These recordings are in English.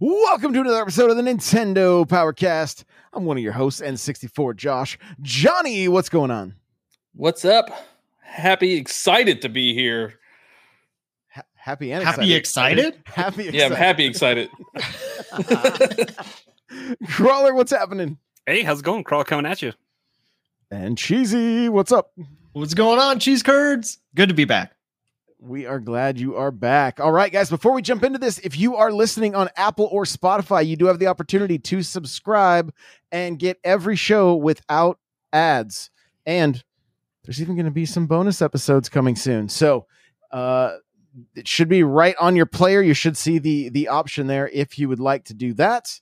Welcome to another episode of the Nintendo Powercast. I'm one of your hosts, N64 Josh. Johnny, what's going on? What's up? Happy, excited to be here. Ha- happy and Happy excited? Happy excited. Yeah, I'm happy, excited. Crawlr, what's happening? Hey, how's it going? Crawlr coming at you. And Cheesy, what's up? What's going on, cheese curds? Good to be back. We are glad you are back. All right, guys, before we jump into this, if you are listening on Apple or Spotify, you do have the opportunity to subscribe and get every show without ads. And there's even going to be some bonus episodes coming soon. So, uh, it should be right on your player. You should see the the option there if you would like to do that.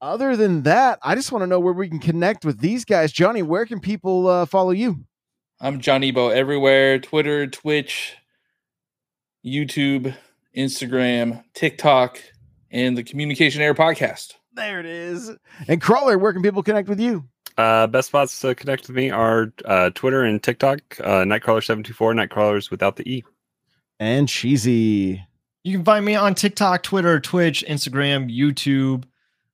Other than that, I just want to know where we can connect with these guys. Johnny, where can people uh, follow you? I'm Johniibo everywhere Twitter, Twitch, YouTube, Instagram, TikTok, and the Communication Error podcast. There it is. And Crawlr, where can people connect with you? Uh, best spots to connect with me are uh, Twitter and TikTok. Uh, Nightcrawlr724, Nightcrawlers without the E. And Cheesy. You can find me on TikTok, Twitter, Twitch, Instagram, YouTube,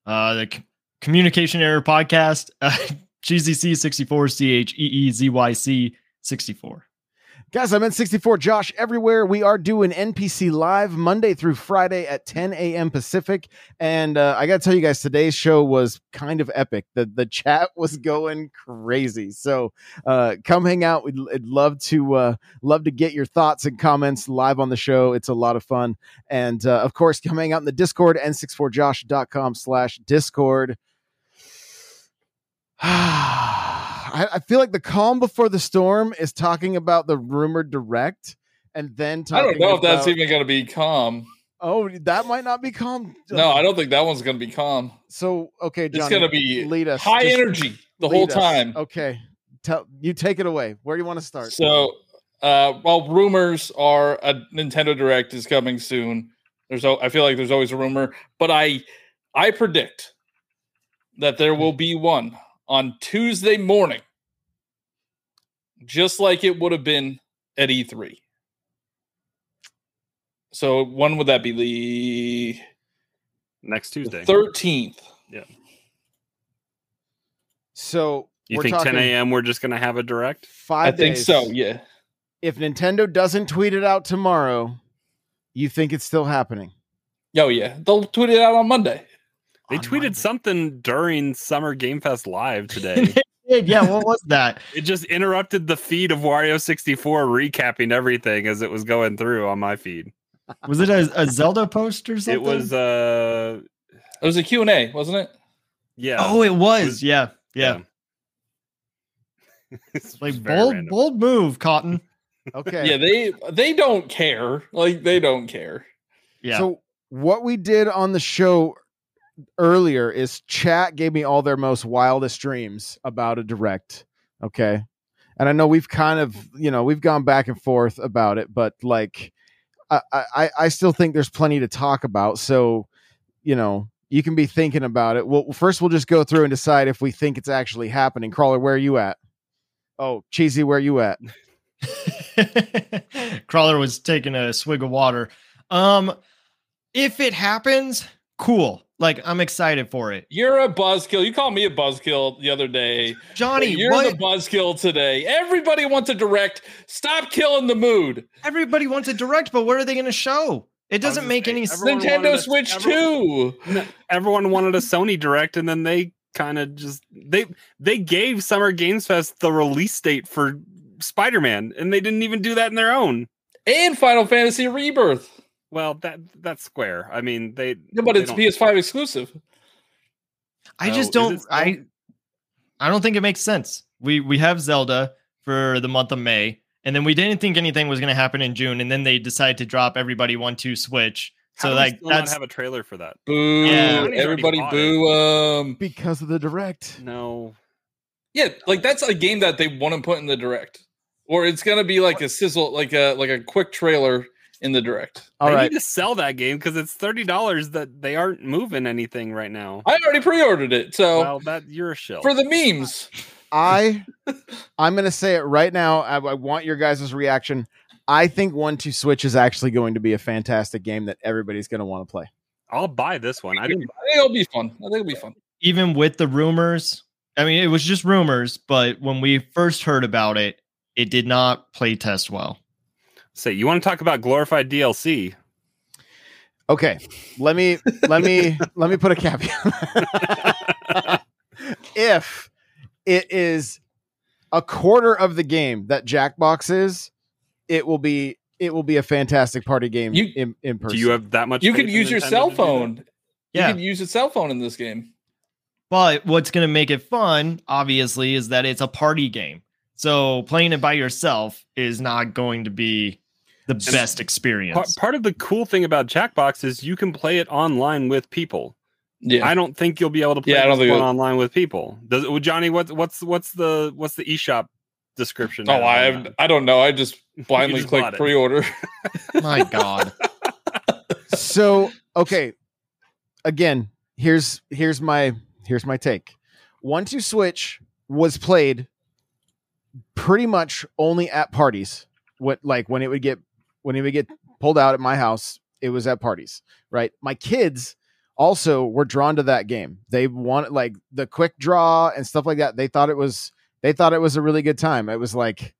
uh, the C- Communication Error Podcast, uh, CheezyC64, C H E E Z Y C 64. Guys, I'm N64 Josh everywhere. We are doing NPC Live Monday through Friday at 10 a.m. Pacific. And uh, I got to tell you guys, today's show was kind of epic. The, the chat was going crazy. So uh, come hang out. We'd, I'd love to uh, love to get your thoughts and comments live on the show. It's a lot of fun. And uh, of course, come hang out in the Discord, n64josh.com slash Discord. I, I feel like the calm before the storm is talking about the rumored direct, and then I don't know if that's even going to be calm. Oh, that might not be calm. No, I don't think that one's going to be calm. So okay, It's going to be lead us. high Just energy the whole us. time. Okay, tell you take it away. Where do you want to start? So, uh, well, rumors are a Nintendo Direct is coming soon. There's, I feel like there's always a rumor, but I, I predict that there will be one on Tuesday morning, just like it would have been at E3. So, when would that be? The Next Tuesday. thirteenth. Yeah. so you we're think 10 a.m. we're just going to have a direct? Five. I Five think days. so. Yeah. If Nintendo doesn't tweet it out tomorrow, you think it's still happening? Oh yeah. They'll tweet it out on Monday. They On tweeted something during Summer Game Fest Live today. yeah, what was that? it just interrupted the feed of Wario64 recapping everything as it was going through on my feed. Was it a, a Zelda post or something? It was, uh, It was a Q and A, wasn't it? yeah. oh, it was. was- yeah, yeah. It's Like bold, random. bold move, Cotton. Okay. Yeah, they they don't care. Like they don't care. Yeah. So what we did on the show earlier is chat gave me all their most wildest dreams about a direct. Okay. And I know we've kind of, you know, we've gone back and forth about it, but like I I, I still think there's plenty to talk about. So, you know, you can be thinking about it. Well, first we'll just go through and decide if we think it's actually happening. Crawlr, where are you at? Oh, cheesy, where are you at? Crawlr was taking a swig of water. Um, if it happens, cool. Like I'm excited for it. You're a buzzkill. You called me a buzzkill the other day. Johnny, You're what? the buzzkill today. Everybody wants a direct. Stop killing the mood. Everybody wants a direct, but what are they going to show? It doesn't make say, any sense. Nintendo a- Switch everyone- 2. Everyone wanted a Sony Direct, and then they kind of just they they gave Summer Games Fest the release date for Spider Man, and they didn't even do that in their own. And Final Fantasy Rebirth. Well, that that's Square. I mean, they. Yeah, but they it's don't- PS5 exclusive. I Oh, just is don't. I I don't think it makes sense. We we have Zelda for the month of May, and then we didn't think anything was going to happen in June, and then they decide to drop everybody one two switch. How So do we like still not that's have a trailer for that. Boo. Yeah. Everybody already boo. Um, because of the direct. No, yeah, like that's a game that they want to put in the direct. Or it's gonna be like a sizzle, like a like a quick trailer in the direct. All they right. need to sell that game because it's thirty dollars that they aren't moving anything right now. I already pre-ordered it, so well, that you're a shill. for the memes. I I'm gonna say it right now. I, I want your guys' reaction. I think One Two Switch is actually going to be a fantastic game that everybody's gonna want to play. I'll buy this one. I I didn't. think it'll be fun. I think it'll be fun. even with the rumors. I mean, it was just rumors, but when we first heard about it, it did not play test well. Say, you want to talk about glorified DLC? Okay, let me let me let me put a caveat. if it is a quarter of the game that Jackbox is, it will be it will be a fantastic party game You- in, in person. Do you have that much? You faith could in use your cell to do that? phone. Yeah. You could use a cell phone in this game. But what's going to make it fun, obviously, is that it's a party game. So playing it by yourself is not going to be the best experience. part of the cool thing about Jackbox is you can play it online with people. Yeah. I don't think you'll be able to play Yeah, I don't this think one it- online with people. Does well, Johnny? What's what's what's the what's the eShop description? oh, I have. I don't know. I just blindly just clicked pre-order. My God. so okay again here's here's my here's my take one two switch was played pretty much only at parties what like when it would get when it would get pulled out at my house it was at parties right? My kids also were drawn to that game. They wanted like the quick draw and stuff like that. They thought it was they thought it was a really good time. It was like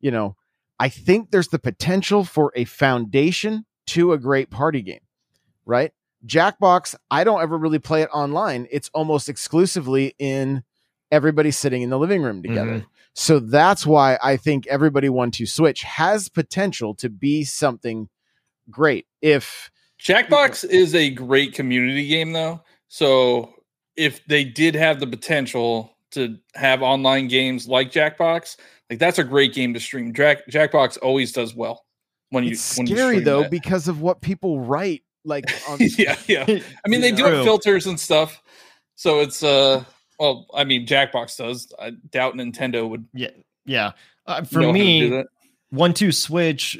you know i think there's the potential for a foundation to a great party game right? Jackbox i don't ever really play it online. It's almost exclusively in everybody sitting in the living room mm-hmm. together so that's why i think everybody one two switch has potential to be something great if Jackbox is a great community game, though. So if they did have the potential to have online games like Jackbox, like that's a great game to stream. Jack Jackbox always does well when you. it's when you scary stream though that. because of what people write like on yeah, yeah. I mean, they do have filters and stuff, so it's uh. Well, I mean, Jackbox does. I doubt Nintendo would. Yeah. Yeah. Uh, for know how to do me, one two switch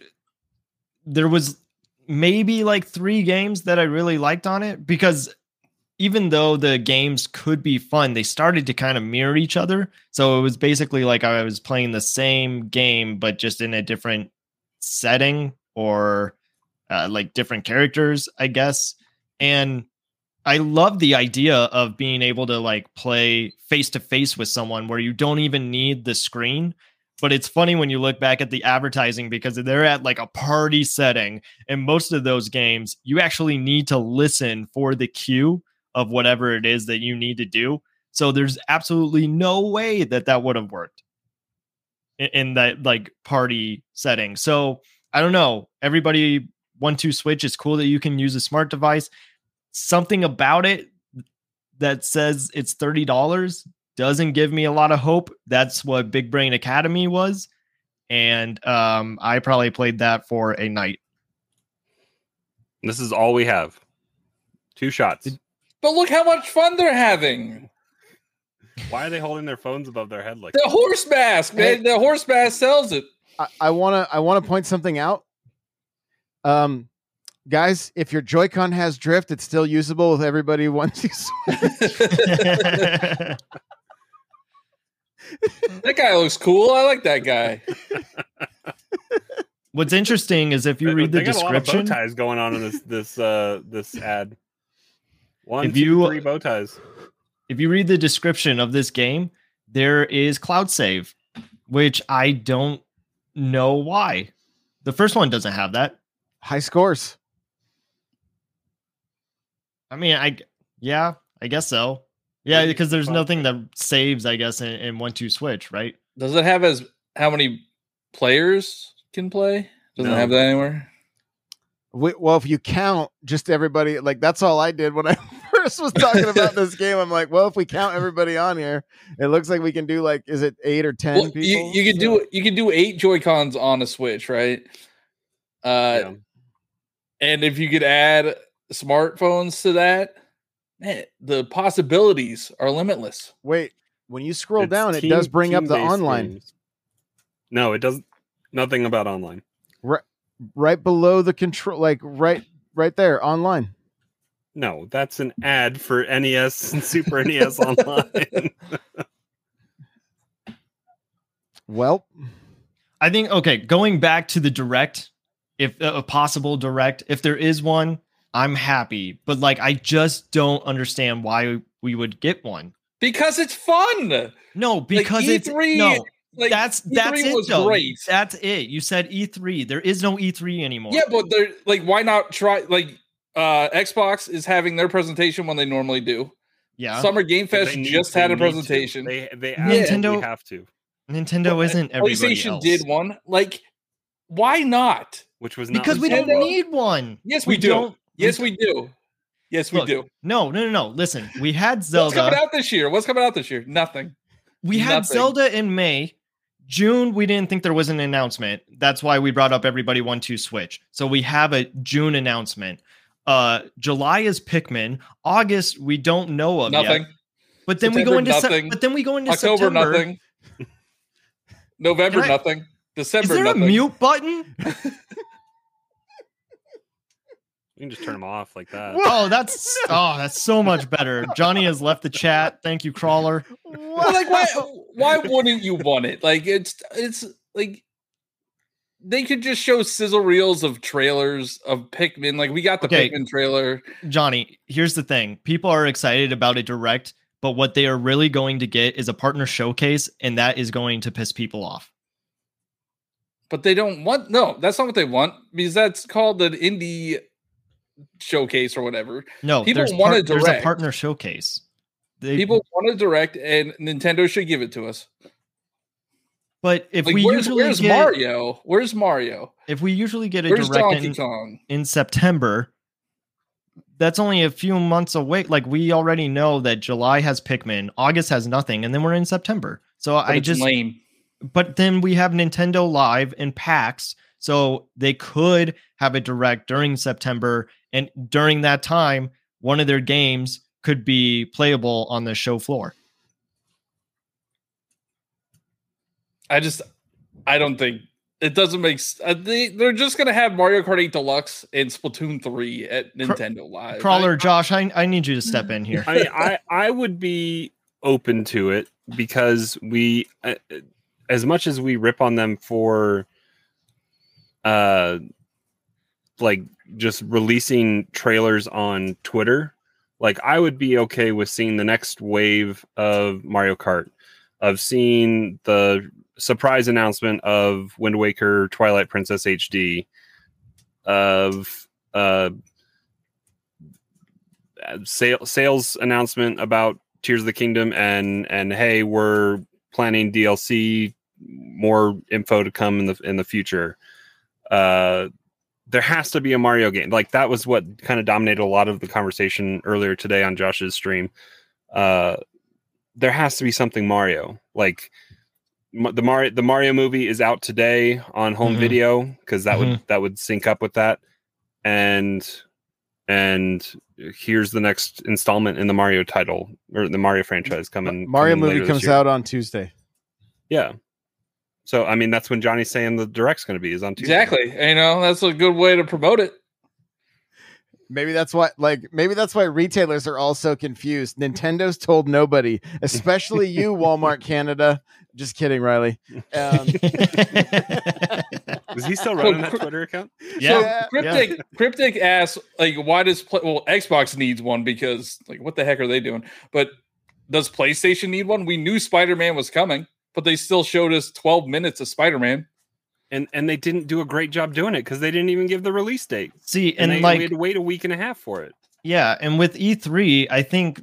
there was maybe like three games that i really liked on it because even though the games could be fun they started to kind of mirror each other so it was basically like i was playing the same game but just in a different setting or uh, like different characters i guess and i love the idea of being able to like play face to face with someone where you don't even need the screen but it's funny when you look back at the advertising because they're at like a party setting and most of those games you actually need to listen for the cue of whatever it is that you need to do. So there's absolutely no way that that would have worked in, that like party setting. So i don't know. Everybody one two switch is cool that you can use a smart device something about it that says it's $30 doesn't give me a lot of hope. That's what Big Brain Academy was. And um, I probably played that for a night. This is all we have. Two shots. But look how much fun they're having. Why are they holding their phones above their head like? The horse mask, man. The horse mask sells it. I want to I want to point something out. Um, guys, if your Joy-Con has drift, it's still usable with everybody once you switch. That guy looks cool. I like that guy. What's interesting is if you They- read the they got a lot of description, bow ties going on in this this uh this ad. One, If two, you- three bow ties. if you read the description of this game, there is cloud save, which I don't know why. The first one doesn't have that. High scores. I mean, I yeah, I guess so. Yeah, because there's nothing that saves, I guess, in, in one two switch, right? Does it have as how many players can play? Doesn't No. have that anywhere. We, well, if you count just everybody, like that's all I did when I first was talking about this game. I'm like, well, if we count everybody on here, it looks like we can do like, is it eight or ten Well, people? you, you can do you can do eight Joy Cons on a Switch, right? Uh, Yeah. and if you could add smartphones to that, man, the possibilities are limitless. Wait, when you scroll It's down, it does bring up the online games. No, it doesn't. Nothing about online. Right, right below the control, like right, right there, online. No, that's an ad for NES and Super NES Online. Well, I think okay, going back to the direct, if uh, a possible direct, if there is one, I'm happy. But like, I just don't understand why we would get one. Because it's fun. No, because it's E3 no. Like that's E3 that's it was though. great. That's it. You said E3. There is no E3 anymore. Yeah, but they're like, why not try? Like, uh Xbox is having their presentation when they normally do. yeah. Summer Game Fest just they had a need to. presentation. They they Nintendo- absolutely have to, Nintendo Well, isn't everybody PlayStation else. did one. Like, why not? which was not because we don't need one. Yes, we, do. Yes, we do. Yes, we Look, do. No, no, no, no. Listen, we had Zelda. What's coming out this year? What's coming out this year? Nothing. We had Nothing. Zelda in May. June, we didn't think there was an announcement. That's why we brought up everybody one two switch. So we have a June announcement. Uh July is Pikmin. August, we don't know of Nothing. yet. But then we go into Se- but then we go into October, September. nothing. November, I- nothing. Is December, there nothing. a mute button? You can just turn them off like that. Oh, that's oh, that's so much better. Johnny has left the chat. Thank you, Crawlr. Well, like, why? Why wouldn't you want it? Like, it's it's like they could just show sizzle reels of trailers of Pikmin. Like, we got the Okay. Pikmin trailer. Johnny, here's the thing. People are excited about a direct, but what they are really going to get is a partner showcase, and that is going to piss people off. but they don't want no that's not what they want because that's called an indie showcase or whatever. No, People want to part- there's a partner showcase. They, people want to direct and nintendo should give it to us. But if like we where's, usually where's get, mario? Where's mario? If we usually get a where's direct in, in September, that's only a few months away. Like we already know that July has Pikmin, August has nothing, and then we're in September. So But I just lame. But then we have Nintendo Live and PAX, so they could have a direct during September, and during that time, one of their games could be playable on the show floor. i just i don't think it doesn't make s- uh, they, they're just gonna have mario kart 8 deluxe and splatoon 3 at nintendo live Crawlr, Josh, I, I need you to step in here. I I I would be open to it because we, uh, as much as we rip on them for, uh, like just releasing trailers on Twitter, like I would be okay with seeing the next wave of Mario Kart, of seeing the surprise announcement of Wind Waker Twilight Princess HD, of uh sale, sales announcement about Tears of the Kingdom and and hey, we're planning DLC, more info to come in the in the future. Uh, there has to be a Mario game. Like that was what kind of dominated a lot of the conversation earlier today on Josh's stream. Uh, there has to be something Mario. Like m- the Mario the Mario movie is out today on home Mhm. video because that would Mhm. that would sync up with that. And and here's the next installment in the Mario title or the Mario franchise coming. Mario coming later movie this comes year. out on Tuesday. Yeah. So I mean, that's when Johnny's saying the direct's going to be is on Tuesday. exactly you know that's a good way to promote it Maybe that's why, like, maybe that's why retailers are all so confused. Nintendo's told nobody, especially you, Walmart Canada. Just kidding, Riley. Um, Is he still running that Twitter account? yeah. So cryptic cryptic asks like why does play well Xbox needs one because like what the heck are they doing? But does PlayStation need one? We knew Spider-Man was coming, but they still showed us 12 minutes of Spider-Man. And and they didn't do a great job doing it because they didn't even give the release date. See, And, and, they, like we had to wait a week and a half for it. Yeah, and with E3, I think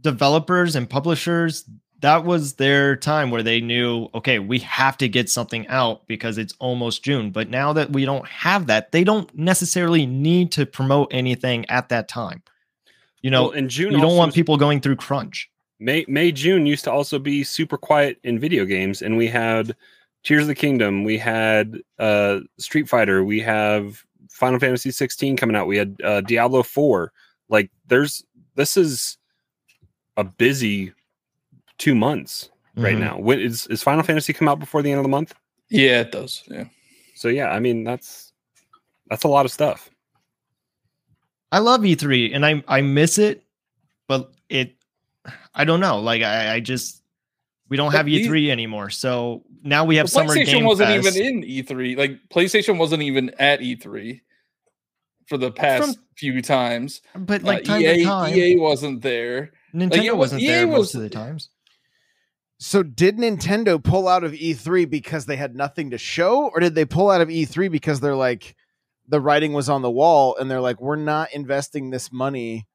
developers and publishers that was their time where they knew, okay, we have to get something out because it's almost June. But now that we don't have that, they don't necessarily need to promote anything at that time. You know, Well, in June, you don't want people going through crunch. May May June used to also be super quiet in video games, and we had Tears of the Kingdom, we had uh, Street Fighter, we have Final Fantasy 16 coming out, we had uh, Diablo 4. Like, there's this is a busy two months right Mhm. now. When is is Final Fantasy come out before the end of the month? Yeah, it does. Yeah. So yeah, I mean that's that's a lot of stuff. I love E3 and I I miss it, but it I don't know. Like I, I just we don't But have E- E3 anymore. So now we have Well, summer PlayStation game wasn't Fest. even in E3. Like PlayStation wasn't even at E3 for the past From- few times. but like Uh, time EA, to time, EA wasn't there. Nintendo it was- wasn't EA there most of the times. So did Nintendo pull out of E3 because they had nothing to show, or did they pull out of E3 because they're like the writing was on the wall and they're like, we're not investing this money.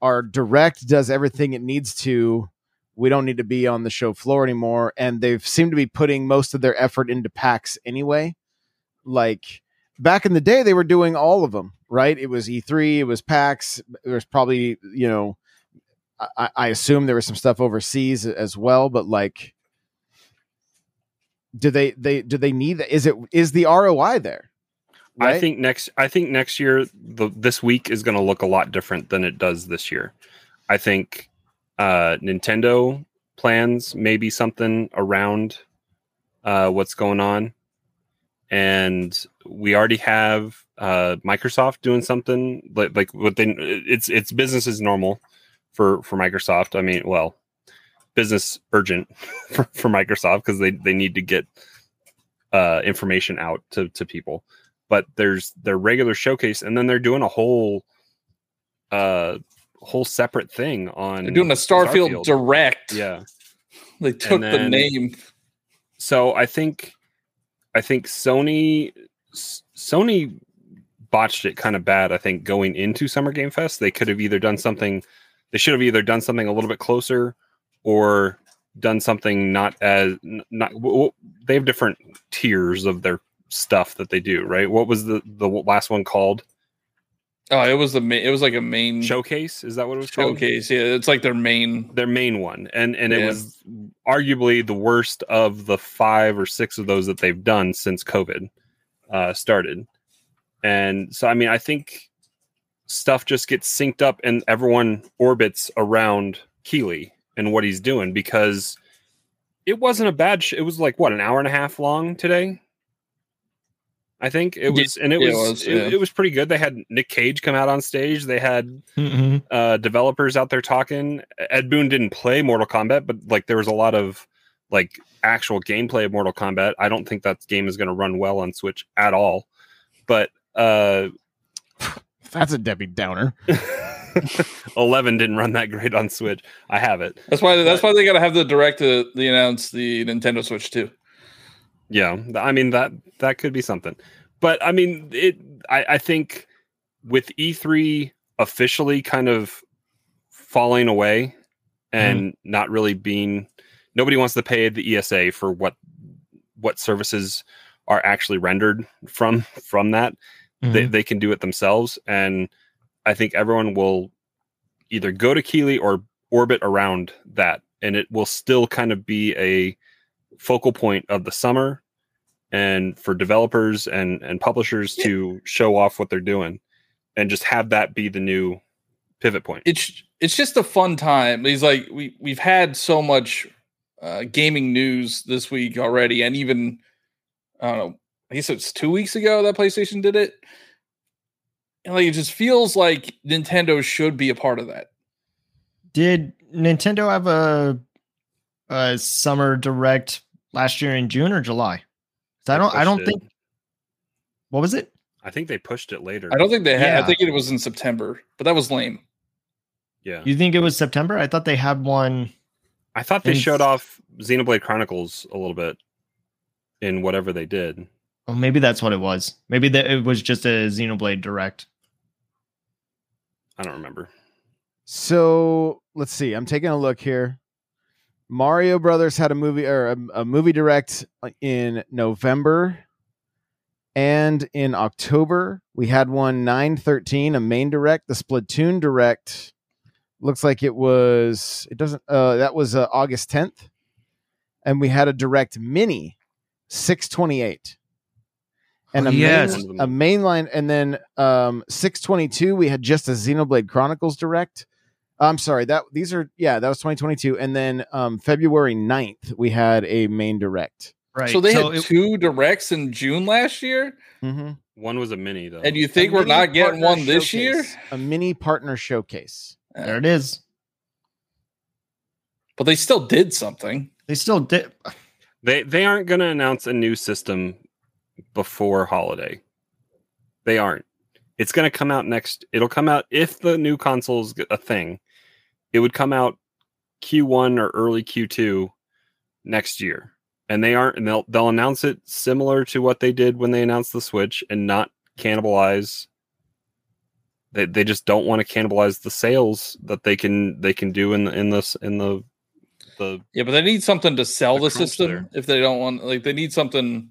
Our direct does everything it needs to. We don't need to be on the show floor anymore. And they've seemed to be putting most of their effort into PAX anyway. Like back in the day, they were doing all of them, right? It was E3, it was PAX, there was probably, you know, I, I assume there was some stuff overseas as well, but like, do they they do they need that? Is it is the ROI there? I think next I think next year the this week is going to look a lot different than it does this year. I think uh Nintendo plans maybe something around uh what's going on and we already have uh Microsoft doing something like like what they it's it's business as normal for for Microsoft. I mean, well, business urgent for, for Microsoft because they they need to get uh information out to to people but there's their regular showcase and then they're doing a whole uh whole separate thing on They're doing a Starfield, Direct. yeah They took the name. so i think i think sony sony botched it kind of bad i think going into summer game fest they could have either done something they should have either done something a little bit closer or done something not as not they have different tiers of their stuff that they do right what was the the last one called Oh, it was the main. It was like a main showcase is that what it was called showcase. Yeah, it's like their main. their main one and and it was arguably the worst of the five or six of those that they've done since covid uh started and so i mean i think stuff just gets synced up and everyone orbits around Keighley and what he's doing because it wasn't a bad sh- it was like what an hour and a half long today i think it Yeah, was and it yeah, was, it was, it, yeah. it was pretty good they had nick cage come out on stage they had Mhm. uh, developers out there talking. Ed Boon didn't play Mortal Kombat, but like there was a lot of like actual gameplay of Mortal Kombat. I don't think that game is going to run well on Switch at all. But uh, That's a Debbie Downer. 11 didn't run that great on Switch. I have it. That's why. That's why they got to have the direct to the announce the Nintendo Switch too. Yeah, I mean that that could be something. But I mean it. I, I think with E3 officially kind of falling away and not really being nobody wants to pay the ESA for what what services are actually rendered from from that they, Mhm. they can do it themselves and i think everyone will either go to Keighley or orbit around that and it will still kind of be a focal point of the summer and for developers and and publishers to show off what they're doing and just have that be the new pivot point It's it's just a fun time. He's like we we've had so much uh, gaming news this week already, and even I don't know. I guess it's two weeks ago that PlayStation did it. And like it just feels like Nintendo should be a part of that. Did Nintendo have a, a summer direct last year in June or July? 'Cause I don't. I don't it. think. What was it? i think they pushed it later I don't think they had. I think it was in September, but that was lame. yeah You think it was September? I thought they had one. i thought they And- showed off xenoblade chronicles a little bit in whatever they did Oh, maybe that's what it was. Maybe that it was just a Xenoblade direct. I don't remember. So let's see. I'm taking a look here. Mario Brothers had a movie or a, a movie direct in November and in October. We had one 913, a main direct. The Splatoon direct looks like it was, it doesn't, uh, that was uh, August 10th. And we had a direct mini 628 and Oh, a yes. main, a mainline, and then um, six twenty two. We had just a Xenoblade Chronicles direct. I'm sorry that these are yeah that was 2022, and then um, February 9th we had a main direct. Right. So they had it- two directs in June last year, Mm-hmm. One was a mini though. and you think we're not getting one this year? A mini partner showcase. there it is. But they still did something. They still did. They they aren't going to announce a new system before holiday. They aren't. It's going to come out next. It'll come out if the new console's a thing. It would come out Q1 or early Q2 next year. And they aren't and they'll they'll announce it similar to what they did when they announced the Switch and not cannibalize they they just don't want to cannibalize the sales that they can they can do in the in this in the the Yeah, but they need something to sell The the system there. if they don't want like they need something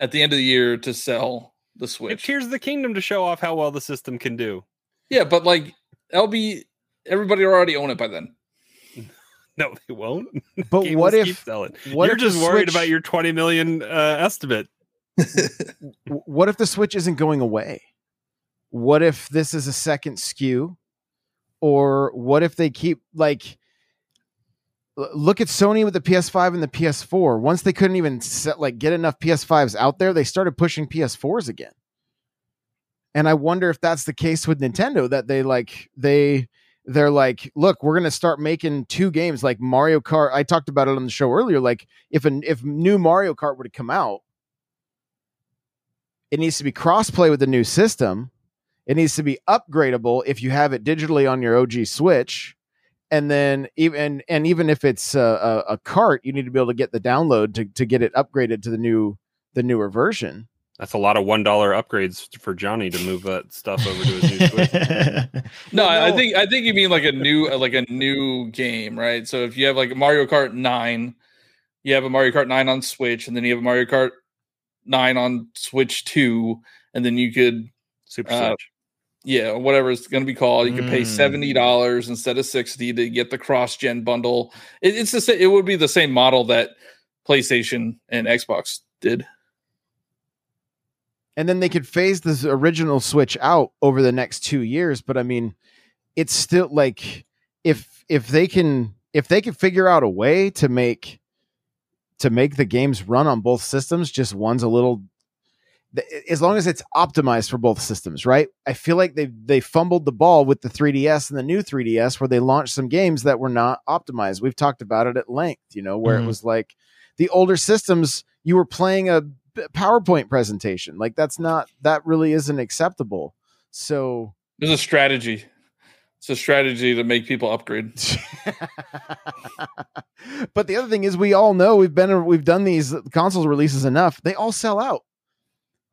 at the end of the year to sell the Switch. Tears of the Kingdom to show off how well the system can do. Yeah, but like LB everybody will already own it by then. No, they won't. But Games what keep if selling. what You're if just worried Switch- about your 20 million uh, estimate? what if the Switch isn't going away? What if this is a second SKU? Or what if they keep like look at Sony with the PS5 and the PS4. Once they couldn't even set, like get enough PS5s out there, they started pushing PS4s again. And I wonder if that's the case with Nintendo that they like they they're like, look, we're gonna start making two games like Mario Kart. I talked about it on the show earlier. Like if an if new Mario Kart were to come out, it needs to be crossplay with the new system. It needs to be upgradable if you have it digitally on your OG Switch. And then even and even if it's a, a, a cart, you need to be able to get the download to, to get it upgraded to the new the newer version. That's a lot of one dollar upgrades for Johnny to move that stuff over to his new Switch. No, Well, I I think I think you mean like a new like a new game, right? So if you have like Mario Kart 9, you have a Mario Kart 9 on Switch and then you have a Mario Kart 9 on Switch 2 and then you could Super Uh, Switch. yeah, whatever it's going to be called. You could pay Mm. seventy dollars instead of sixty to get the cross gen bundle. It, it's the sa- it would be the same model that PlayStation and Xbox did. And then they could phase this original switch out over the next two years but i mean it's still like if if they can if they can figure out a way to make to make the games run on both systems just one's a little as long as it's optimized for both systems right i feel like they they fumbled the ball with the 3ds and the new 3ds where they launched some games that were not optimized we've talked about it at length you know where Mhm. it was like the older systems you were playing a PowerPoint presentation. Like that's not that really isn't acceptable. So There's a strategy. It's a strategy to make people upgrade. but the other thing is we all know we've been we've done these consoles releases enough. They all sell out.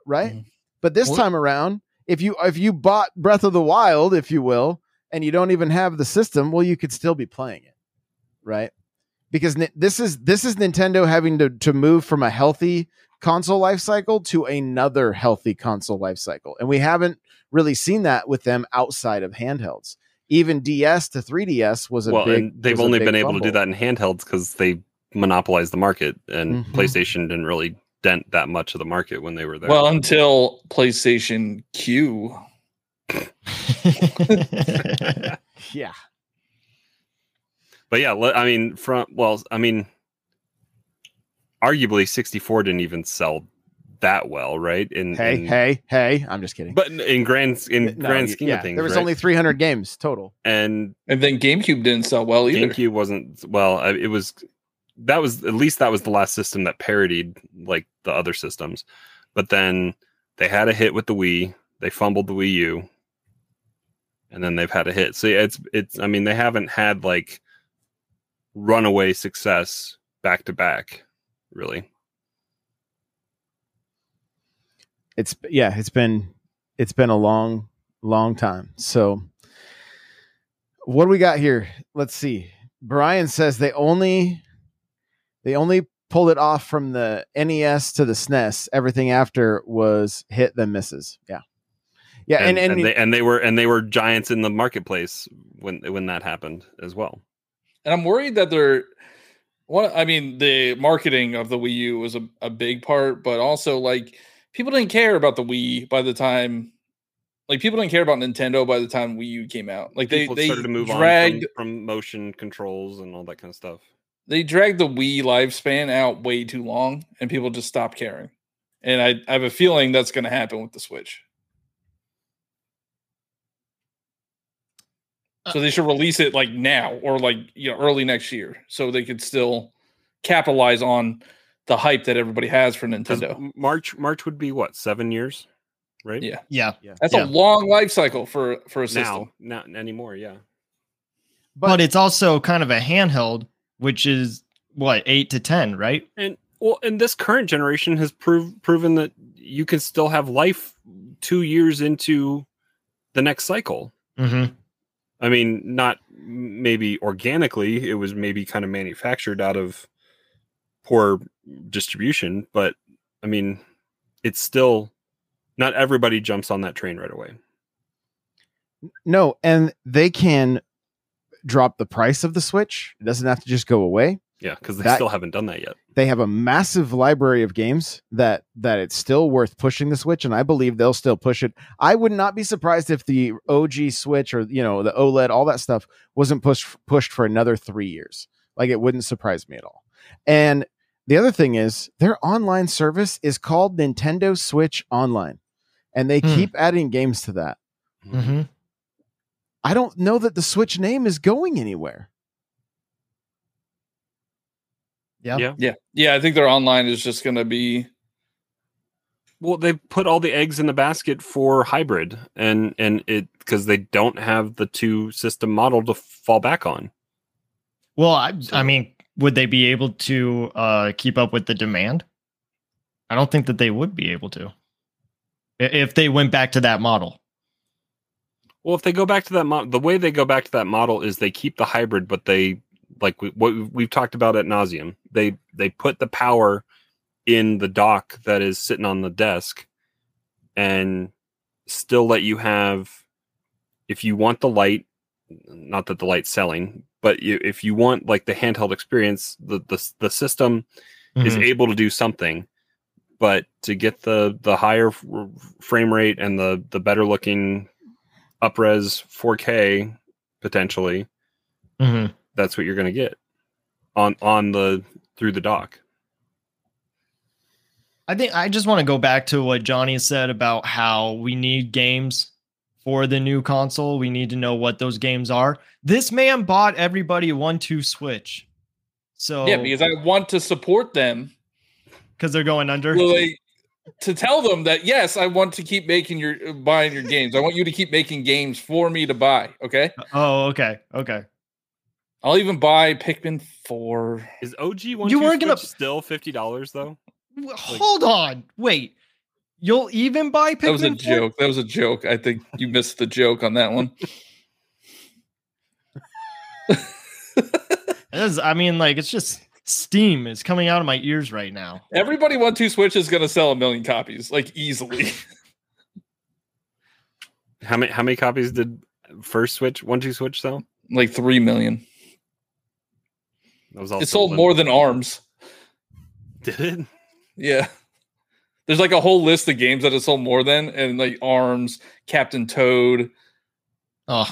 Right? Mhm. But this Well- time around, if you if you bought Breath of the Wild, if you will, and you don't even have the system, well you could still be playing it. Right? Because this is this is Nintendo having to to move from a healthy console life cycle to another healthy console life cycle. And we haven't really seen that with them outside of handhelds. Even DS to 3DS was a Well, big and they've only big been able to do that in handhelds because they monopolized the market, and Mhm. PlayStation didn't really dent that much of the market when they were there. Well, until PlayStation Q. Yeah. but yeah, I mean, from well, I mean, arguably 64 didn't even sell that well, right? In, Hey, in- hey, hey. I'm just kidding. but in- in grand in No, grand scheme yeah, of things, there was right? only 300 games total. and And then GameCube didn't sell well either. GameCube wasn't well. It was that was at least that was the last system that parodied like the other systems. But then they had a hit with the Wii. They fumbled the Wii U, and then they've had a hit. So yeah, it's it's. I mean, they haven't had like runaway success back to back, really. It's yeah, it's been it's been a long long time. So what do we got here? Let's see. Brian says they only they only pulled it off from the NES to the SNES. Everything after was hit then misses. Yeah. Yeah, and, and, and, and they and they were and they were giants in the marketplace when when that happened as well. And I'm worried that they're what I mean, the marketing of the Wii U was a, a big part, but also like people didn't care about the Wii by the time like people didn't care about Nintendo by the time Wii U came out. Like they People they started to move dragged on from, from motion controls and all that kind of stuff. they dragged the Wii lifespan out way too long, and people just stopped caring. And I, I have a feeling that's going to happen with the Switch. So they should release it like now or like you know early next year, so they could still capitalize on the hype that everybody has for Nintendo. March March would be what seven years, right? Yeah, Yeah. that's Yeah. a long life cycle for for a system. Now, not anymore. Yeah. But, it's also kind of a handheld, which is what, eight to 10, right? And well, and this current generation has proved proven that you can still have life two years into the next cycle. Mm-hmm. I mean, not maybe organically, it was maybe kind of manufactured out of poor distribution, but I mean, it's still not everybody jumps on that train right away. no, and they can drop the price of the Switch. It doesn't have to just go away. Yeah, because they That- still haven't done that yet. They have a massive library of games that that it's still worth pushing the Switch, and I believe they'll still push it. I would not be surprised if the OG Switch or you know the OLED, all that stuff, wasn't pushed pushed for another three years. Like it wouldn't surprise me at all. And the other thing is their online service is called Nintendo Switch Online, and they Hmm. keep adding games to that. Mm-hmm. I don't know that the Switch name is going anywhere. Yeah. Yeah. Yeah, yeah. I think their online is just going to be Well, they put all the eggs in the basket for hybrid, and and it because they don't have the two system model to fall back on. Well, I, So- I mean, would they be able to uh, keep up with the demand? I don't think that they would be able to if they went back to that model. Well, if they go back to that model, the way they go back to that model is they keep the hybrid, but they like we, what we've- talked about at nauseum. They they put the power in the dock that is sitting on the desk, and still let you have, if you want the light, not that the light's selling, but you, if you want like the handheld experience, the the the system is Mhm. able to do something but to get the the higher frame rate and the the better looking upres 4k potentially Mhm. That's what you're going to get on on the through the dock I think I just want to go back to what Johnny said about how we need games for the new console. We need to know what those games are. This man bought everybody a one-two switch. So yeah because I want to support them. because they're going under. Well, like, to tell them that yes, I want to keep making your buying your games. I want you to keep making games for me to buy. Okay, oh, okay, okay. I'll even buy Pikmin four. is og one You weren't gonna- still $50 though W- Hold on, wait. You'll even buy Pikmin That was a 4? joke. That was a joke. I think you missed the joke on that one. It is- I mean, like it's just steam is coming out of my ears right now. Everybody one two switch is going to sell a million copies like easily. how many how many copies did first switch one two switch sell like three million. That was also It sold more than Arms. did it Yeah. There's like a whole list of games that it sold more than, and like Arms, Captain Toad. Oh,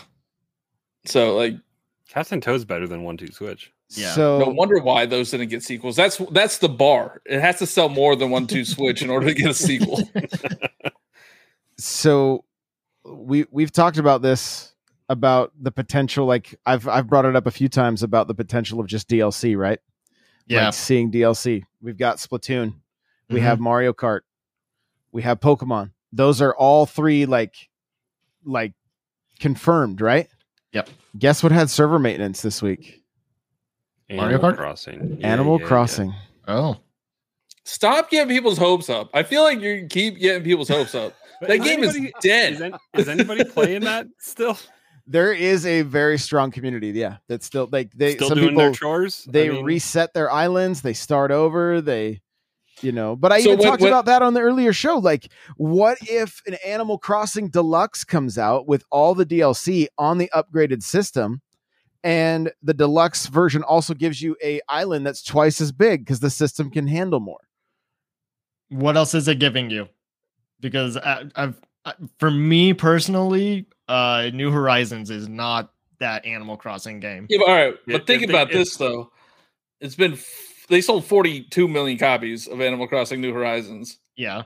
So like, captain toad's better than one two switch Yeah. So no wonder why those didn't get sequels. That's that's the bar. It has to sell more than one two switch in order to get a sequel. so we we've talked about this about the potential like I've I've brought it up a few times about the potential of just DLC, right? yeah. Like seeing DLC. We've got Splatoon. We Mhm. have Mario Kart. We have Pokemon. Those are all three like like confirmed, right? Yep. Guess what had server maintenance this week? Mario Animal Kart? crossing Yeah, Animal yeah, yeah. Crossing. Oh, Stop getting people's hopes up. I feel like you keep getting people's hopes up. But That is game is dead. Is, an- is anybody playing that still? There is a very strong community. Yeah, that's still like they Still some doing people their chores. I they mean, reset their islands, they start over, they you know. But I So even when- talked when- about that on the earlier show. Like, what if an Animal Crossing Deluxe comes out with all the DLC on the upgraded system? And the deluxe version also gives you a island that's twice as big because the system can handle more. what else is it giving you? Because I, I've, I, for me personally, uh, New Horizons is not that Animal Crossing game. Yeah, but all right. Yeah, But think if about if- this though. It's been f- they sold 42 million copies of Animal Crossing New Horizons. Yeah,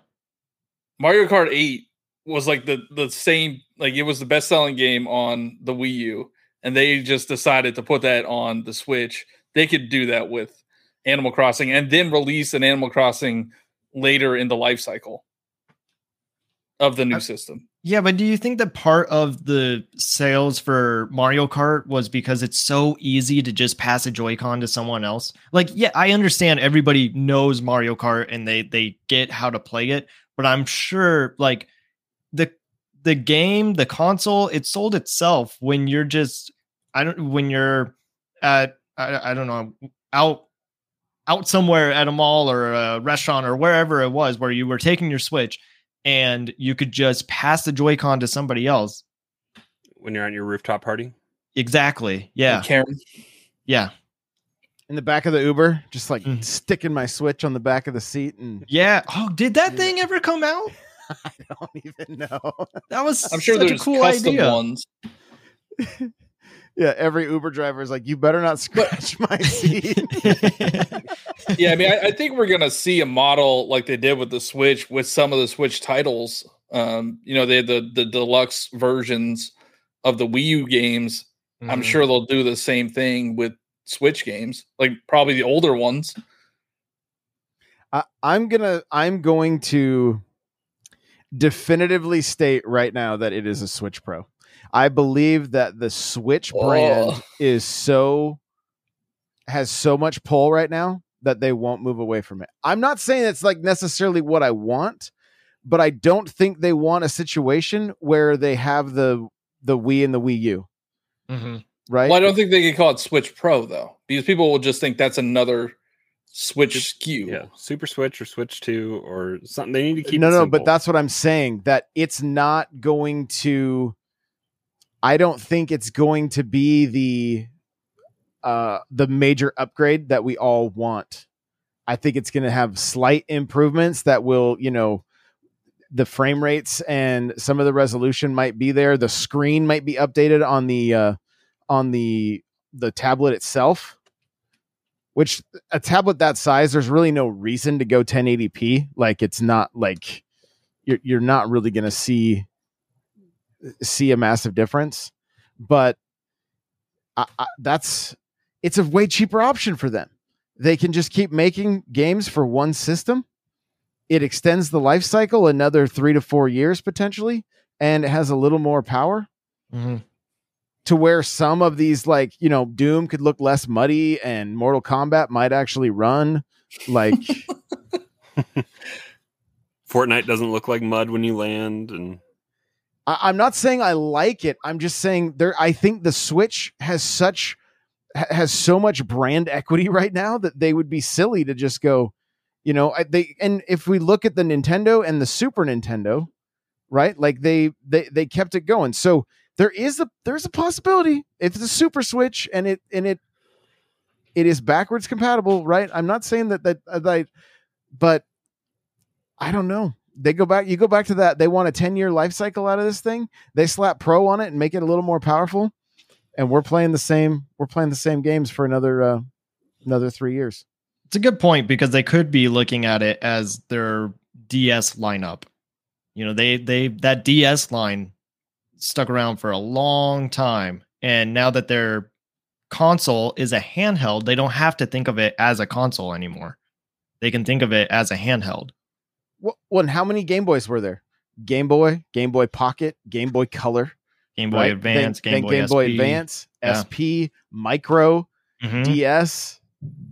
Mario Kart 8 was like the the same like it was the best selling game on the Wii U and they just decided to put that on the Switch. They could do that with Animal Crossing and then release an Animal Crossing later in the life cycle of the new I- system. Yeah. But do you think that part of the sales for Mario Kart was because it's so easy to just pass a Joy-Con to someone else? Like, yeah, I understand everybody knows Mario Kart and they they get how to play it, but I'm sure like the the game, the console, it sold itself when you're just I don't when you're at I, I don't know out out somewhere at a mall or a restaurant or wherever it was where you were taking your Switch and you could just pass the Joy-Con to somebody else. when you're on your rooftop party. Exactly. Yeah. Karen. Yeah. In the back of the Uber, just like Mhm. sticking my Switch on the back of the seat, and Yeah. Oh, did that Yeah. thing ever come out? I don't even know. That was I'm sure such there's a cool custom idea. ones. Yeah, every Uber driver is like, "You better not scratch my seat." yeah, I mean, I, I think we're gonna see a model like they did with the Switch with some of the Switch titles. Um, you know, they had the the deluxe versions of the Wii U games. I'm Mhm. sure they'll do the same thing with Switch games, like probably the older ones. I, I'm gonna I'm going to definitively state right now that it is a Switch Pro. I believe that the Switch brand Oh. is so has so much pull right now that they won't move away from it. I'm not saying it's like necessarily what I want, but I don't think they want a situation where they have the the Wii and the Wii U, Mhm. right? Well, I don't think they can call it Switch Pro though, because people will just think that's another Switch SKU. Yeah, Super Switch or Switch Two or something. They need to keep. no it no simple. but that's what i'm saying that it's not going to i don't think it's going to be the uh the major upgrade that we all want. I think it's going to have slight improvements that will you know the frame rates and some of the resolution might be there. The screen might be updated on the uh on the the tablet itself which a tablet that size there's really no reason to go 1080p like it's not like you're you're not really going to see see a massive difference but I, I, that's it's a way cheaper option for them they can just keep making games for one system it extends the life cycle another 3 to 4 years potentially and it has a little more power Mhm. to where some of these like you know doom could look less muddy and mortal kombat might actually run like Fortnite doesn't look like mud when you land, and I, i'm not saying i like it. I'm just saying there i think the switch has such has so much brand equity right now that they would be silly to just go you know they and if we look at the nintendo and the super nintendo right like they they they kept it going. So there is a there's a possibility. If the super switch and it and it it is backwards compatible right? I'm not saying that that, that I, but i don't know they go back you go back to that they want a 10 year life cycle out of this thing they slap pro on it and make it a little more powerful and we're playing the same we're playing the same games for another uh another three years It's a good point because they could be looking at it as their DS lineup. You know, they they that DS line stuck around for a long time, and now that their console is a handheld, they don't have to think of it as a console anymore. They can think of it as a handheld. Well, how many Game Boys were there? Game Boy, Game Boy Pocket, Game Boy Color, Game Boy right? Advance, then, Game then Boy, Game Boy Advance, Yeah. SP, Micro, Mhm. DS,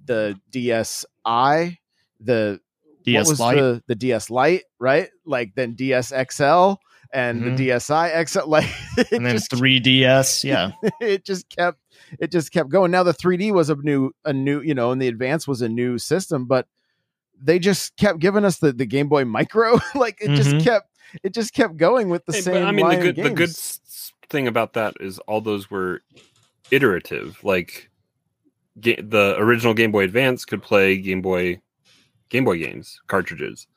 the DSi, the DS what was Lite. the the DS Lite, right? Like then DS XL. and Mhm. the DSi XL. Like and then just 3DS. Yeah. it just kept it just kept going. Now the 3D was a new a new you know, and the Advance was a new system, but they just kept giving us the the Game Boy Micro. like it just Mhm. kept it just kept going with the Hey, same. but I mean, the line of good the good thing about that is all those were iterative. Like ga- the original Game Boy Advance could play Game Boy Game Boy games cartridges,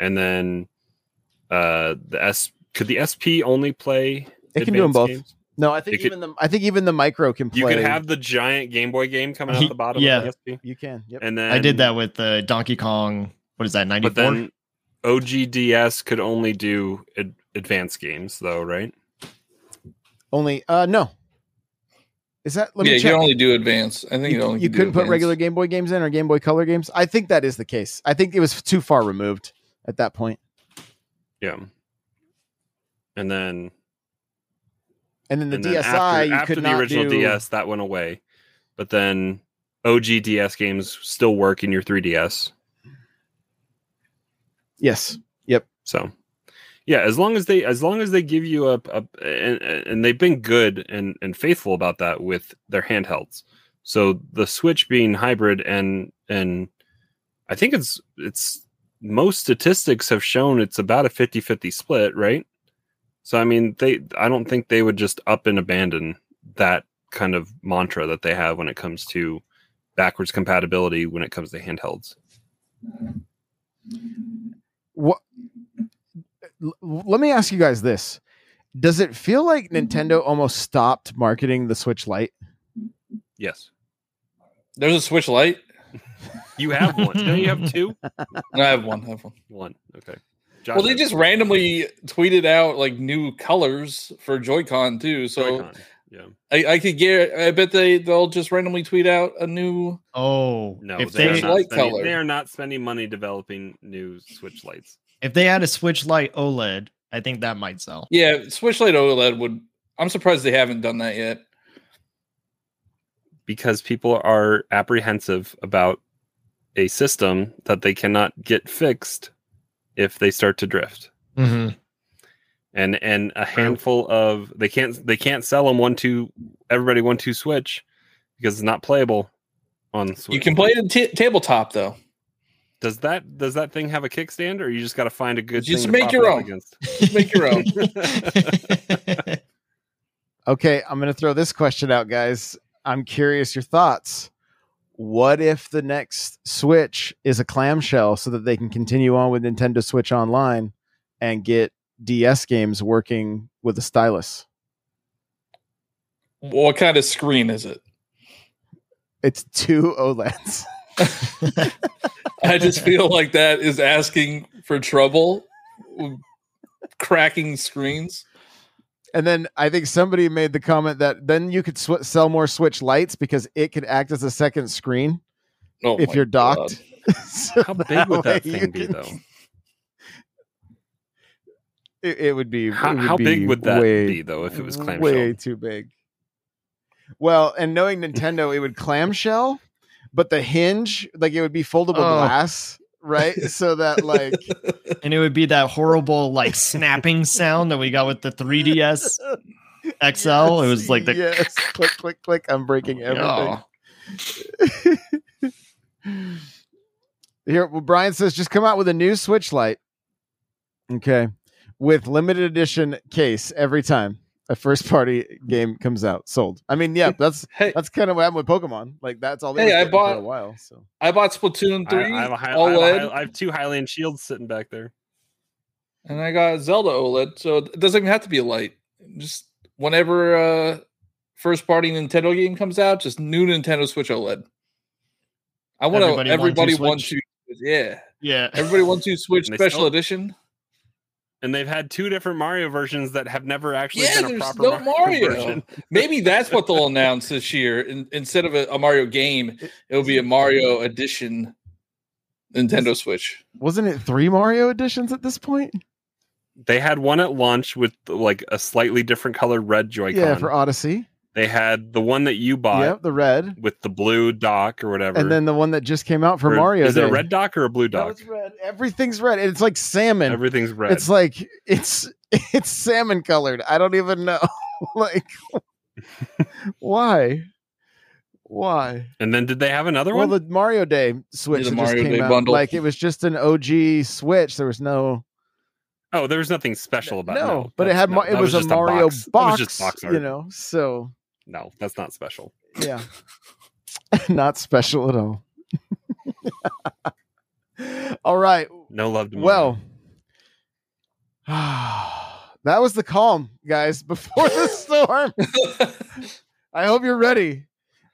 and then uh the S could the SP only play. It can do advanced both. games? No, I think It could- even the I think even the Micro can play. You could have the giant Game Boy game coming out He- the bottom yeah. of the SP, You can. Yep. and then I did that with the Donkey Kong. What is that? Ninety But then OGDS could only do ad- advanced games, though, right? Only uh no. Is that let yeah, me you check. can only do advance. I think you, you, only you can couldn't put advance. regular Game Boy games in or Game Boy Color games. I think that is the case. I think it was too far removed at that point. Yeah. And then And then the and then DSi, after, you after could the original do, DS, that went away. But then OG DS games still work in your 3DS. Yes. Yep. So, yeah, as long as they as long as they give you a, a and, and they've been good and and faithful about that with their handhelds. So the Switch being hybrid and and I think it's it's most statistics have shown it's about a 50-50 split, right? So I mean, they I don't think they would just up and abandon that kind of mantra that they have when it comes to backwards compatibility when it comes to handhelds. What? l- Let me ask you guys this: Does it feel like Nintendo almost stopped marketing the Switch Lite? Yes. There's a Switch Lite. You have one. Don't you have two? No, I have one. I have one. One. Okay. Josh Well, they just two. randomly tweeted out like new colors for Joy-Con too. So Joy-Con. Yeah. I, I could get. I bet they they'll just randomly tweet out a new. Oh, No, if they, they, Switch are not spending, color. they are not spending money developing new Switch lights. if they had a Switch Light OLED, I think that might sell. Yeah, Switch Light OLED would. I'm surprised they haven't done that yet. because people are apprehensive about a system that they cannot get fixed if they start to drift. Mm-hmm. And and a handful of they can't they can't sell them one two everybody one two switch because it's not playable on Switch. You can play it in t- tabletop though. Does that does that thing have a kickstand or you just got to find a good Just thing to make prop your own. against? Just make your own. Okay, I'm going to throw this question out, guys. I'm curious your thoughts. What if the next Switch is a clamshell so that they can continue on with Nintendo Switch Online and get DS games working with a stylus? what kind of screen is it? It's two OLEDs. I just feel like that is asking for trouble. Cracking screens. And then I think somebody made the comment that then you could sw- sell more Switch lights because it could act as a second screen Oh if you're docked. So How big would that way you thing be can- though? It, it would be. How, it would how big would that way, be though if it was clamshell? Way too big. Well, and knowing Nintendo, it would clamshell, but the hinge, like it would be foldable Oh. glass, right? so that like and it would be that horrible like snapping sound that we got with the 3DS XL. It was like the yes, click, click, click. I'm breaking everything. Oh. Here, well, Brian says just come out with a new Switch light. Okay. With limited edition case every time a first party game comes out. Sold. I mean, yeah, that's Hey, that's kind of what happened with Pokemon. Like that's all they Hey, I getting for bought- a while. So I bought Splatoon three I have a hi- I have a OLED, hi- I have two Hylian shields sitting back there. and I got Zelda OLED. So it doesn't even have to be a light. Just whenever uh first party Nintendo game comes out, just new Nintendo Switch OLED. I want Everybody to. Everybody wants Switch? to. Yeah, Yeah. everybody wants to Switch Special still- Edition. And they've had two different Mario versions that have never actually Yeah, been a there's proper no Mario, Mario. version. Maybe that's what they'll announce this year. In, instead of a, a Mario game, it'll be a Mario Edition Nintendo Switch. wasn't it three Mario editions at this point? They had one at launch with like a slightly different colored red Joy-Con. Yeah, for Odyssey. They had the one that you bought Yep, the red, with the blue dock or whatever. and then the one that just came out for Or Mario. Is it a red dock or a blue No, dock? it's red. Everything's red. It's like salmon. Everything's red. It's like it's it's salmon colored. I don't even know. like why? Why? and then did they have another Well, one? Well, the Mario Day Switch the Mario just came Day out, bundle. like it was just an OG Switch. There was no oh, there was nothing special about no, no. but it had no, it that was, a just Mario box. box. Was just box art. you know. So No, that's not special. yeah, not special at all. all right. No love to Well, that was the calm, guys, before the storm. I hope you're ready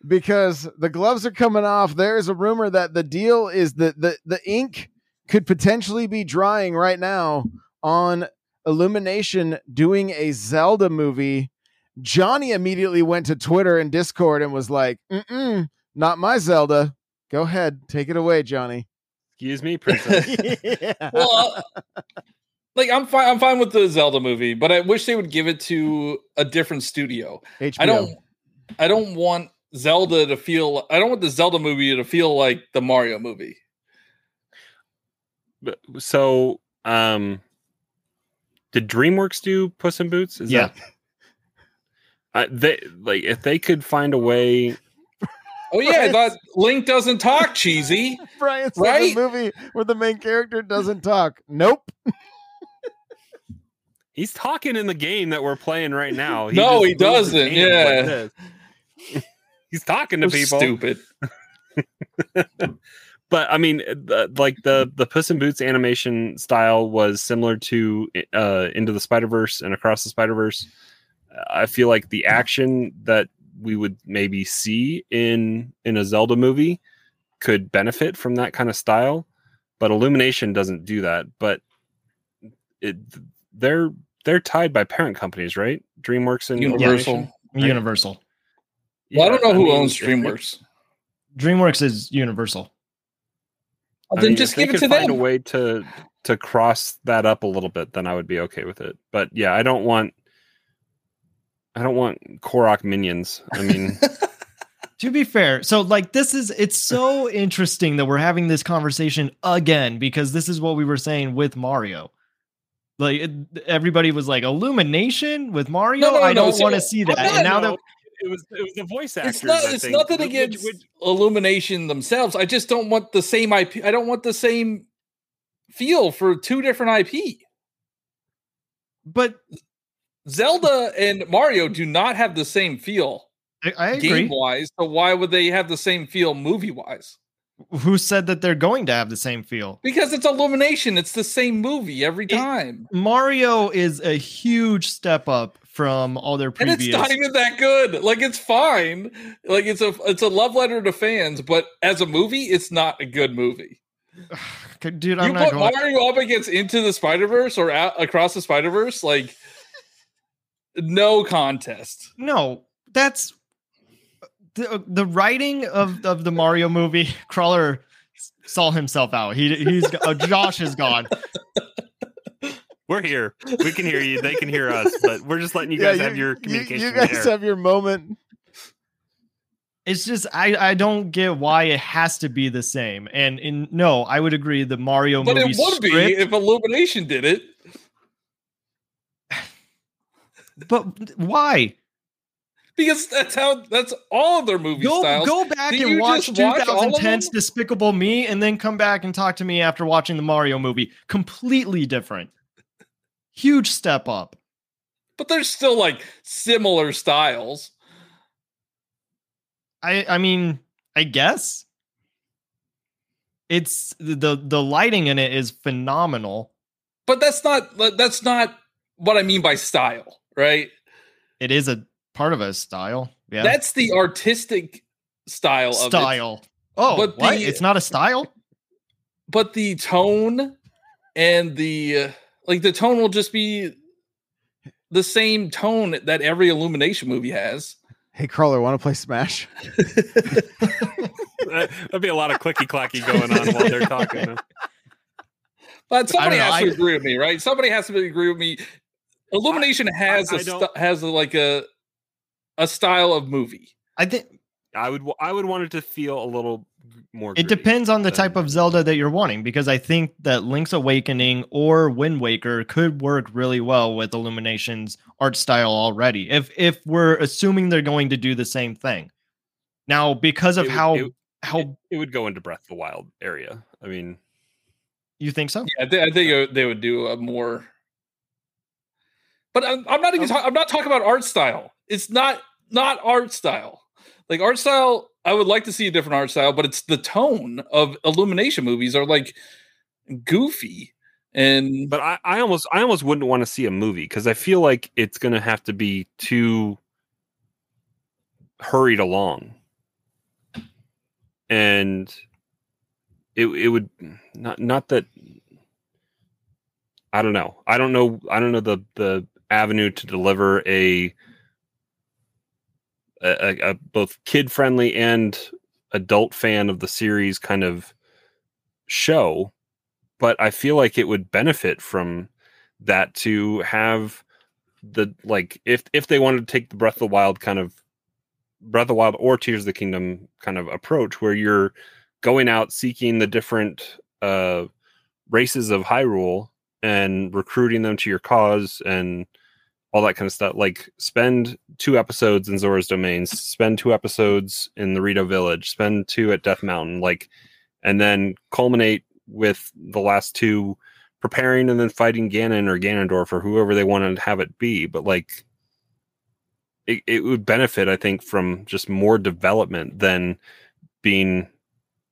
because the gloves are coming off. There is a rumor that the deal is that the, the ink could potentially be drying right now on Illumination doing a Zelda movie. Johnny immediately went to Twitter and Discord and was like, Mm-mm, not my Zelda. Go ahead, take it away, Johnny. Excuse me, princess. Yeah. well, uh, like I'm fine. I'm fine with the Zelda movie, but I wish they would give it to a different studio. HBO. I don't. I don't want Zelda to feel. I don't want the Zelda movie to feel like the Mario movie. But- so, um, did DreamWorks do Puss in Boots? Is Yeah. that I, they like if they could find a way Oh yeah, I Link doesn't talk cheesy. Brian said Right? a movie where the main character doesn't talk. Nope. He's talking in the game that we're playing right now. No, he doesn't, yeah. this. He's talking to people. Stupid. But I mean, the, like the the Puss in Boots animation style was similar to uh, Into the Spider Verse and Across the Spider Verse. I feel like the action that we would maybe see in in a Zelda movie could benefit from that kind of style, but Illumination doesn't do that. But it they're they're tied by parent companies, right? DreamWorks and Universal. Right. Universal. Well, I don't know Yeah, who mean, owns DreamWorks. DreamWorks is Universal. Well, I then mean, just if they give it could to find them. a way to to cross that up a little bit, then I would be okay with it. But yeah, I don't want I don't want Korok minions. I mean, To be fair, so like this is it's so interesting that we're having this conversation again because this is what we were saying with Mario. Like it, everybody was like illumination with Mario. No, no, I no, don't want to see that. I'm and now not- that it was it was the voice actors. It's not. It's nothing Which- against which- Illumination themselves. I just don't want the same IP. I don't want the same feel for two different IP. but Zelda and Mario do not have the same feel I, I agree. game wise. So why would they have the same feel movie wise? Who said that they're going to have the same feel? Because it's Illumination. It's the same movie every It- time. Mario is a huge step up from all their previous. And it's not even that good. Like it's fine. Like it's a it's a love letter to fans, but as a movie, it's not a good movie. Dude, I'm you not put going. Mario up against Into the Spider Verse or Across the Spider Verse, like no contest. No, that's the the writing of of the Mario movie. Crawlr saw himself out. He he's uh, Josh is gone. we're here. We can hear you. They can hear us. But we're just letting you Yeah, guys have your communication. You, guys have your moment. It's just I I don't get why it has to be the same. And in no, I would agree. The Mario But movie it would be if Illumination did it. But why? Because that's how that's all of their movie Go styles. go back Did and watch watch 2010's? Despicable Me, and then come back and talk to me after watching the Mario movie. Completely different. Huge step up. But there's still like similar styles. I I mean, I guess it's the the lighting in it is phenomenal. But that's not that's not what I mean by style, right? It is a part of a style. Yeah. That's the artistic style of it. style. Oh, But what? the- it's not a style? But the tone and the uh, like the tone will just be the same tone that every Illumination movie has. Hey, Crawlr, want to play Smash? That'd be a lot of clicky clacky going on while they're talking. But somebody know, has to I- agree with me, right? Somebody has to agree with me. Illumination has I a don't- st- has a, like a a style of movie. I think I would I would want it to feel a little more. it depends on the than- type of Zelda that you're wanting because I think that Link's Awakening or Wind Waker could work really well with Illumination's art style already. If if we're assuming they're going to do the same thing. Now, because of It would- how it- how it, it would go into Breath of the Wild area. I mean, you think so? I, thi- I think it- they would do a more. But I'm, I'm not even. Um, talk- I'm not talking about art style. It's not not art style. Like art style, I would like to see a different art style, but it's the tone of Illumination movies are like goofy and. but I, I almost I almost wouldn't want to see a movie because I feel like it's going to have to be too hurried along, and it it would not not that I don't know I don't know I don't know the the avenue to deliver a a, a, both kid friendly and adult fan of the series kind of show. But I feel like it would benefit from that to have the like if if they wanted to take the Breath of the Wild kind of Breath of the Wild or Tears of the Kingdom kind of approach where you're going out seeking the different uh races of Hyrule and recruiting them to your cause and all that kind of stuff. Like spend two episodes in Zora's Domains, spend two episodes in the Rito Village, spend two at Death Mountain, like and then culminate with the last two preparing and then fighting Ganon or Ganondorf or whoever they want to have it be. But like it, it would benefit, I think, from just more development than being